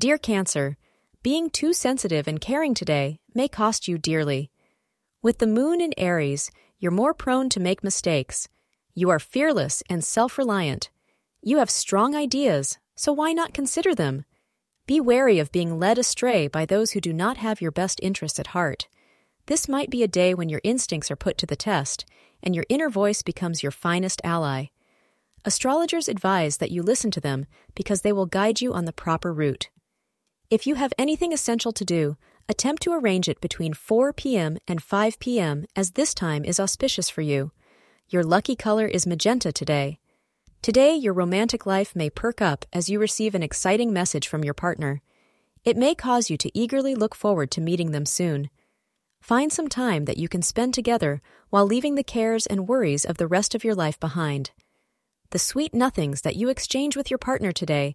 Dear Cancer, being too sensitive and caring today may cost you dearly. With the moon in Aries, you're more prone to make mistakes. You are fearless and self reliant. You have strong ideas, so why not consider them? Be wary of being led astray by those who do not have your best interests at heart. This might be a day when your instincts are put to the test, and your inner voice becomes your finest ally. Astrologers advise that you listen to them because they will guide you on the proper route. If you have anything essential to do, attempt to arrange it between 4 p.m. and 5 p.m., as this time is auspicious for you. Your lucky color is magenta today. Today, your romantic life may perk up as you receive an exciting message from your partner. It may cause you to eagerly look forward to meeting them soon. Find some time that you can spend together while leaving the cares and worries of the rest of your life behind. The sweet nothings that you exchange with your partner today